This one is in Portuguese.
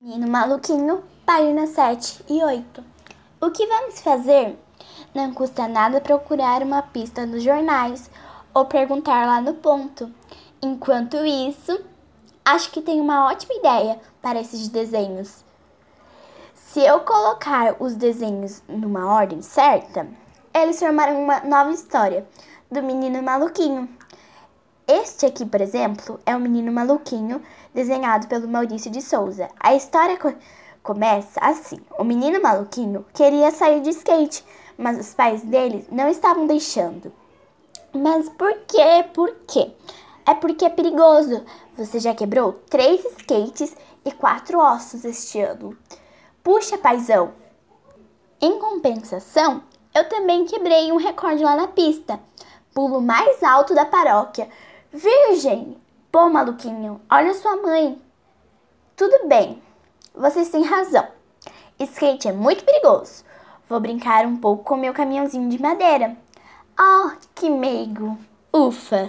Menino Maluquinho, página 7 e 8. O que vamos fazer? Não custa nada procurar uma pista nos jornais ou perguntar lá no ponto. Enquanto isso, acho que tenho uma ótima ideia para esses desenhos. Se eu colocar os desenhos numa ordem certa, eles formarão uma nova história do menino maluquinho. Este aqui, por exemplo, é o Menino Maluquinho, desenhado pelo Maurício de Souza. A história co começa assim: o menino maluquinho queria sair de skate, mas os pais dele não estavam deixando. Mas por quê? Por quê? É porque é perigoso. Você já quebrou três skates e quatro ossos este ano. Puxa, paizão! Em compensação, eu também quebrei um recorde lá na pista. Pulo mais alto da paróquia Virgem! Pô, maluquinho, olha sua mãe. Tudo bem, vocês têm razão. Skate é muito perigoso. Vou brincar um pouco com meu caminhãozinho de madeira. Oh, que meigo! Ufa!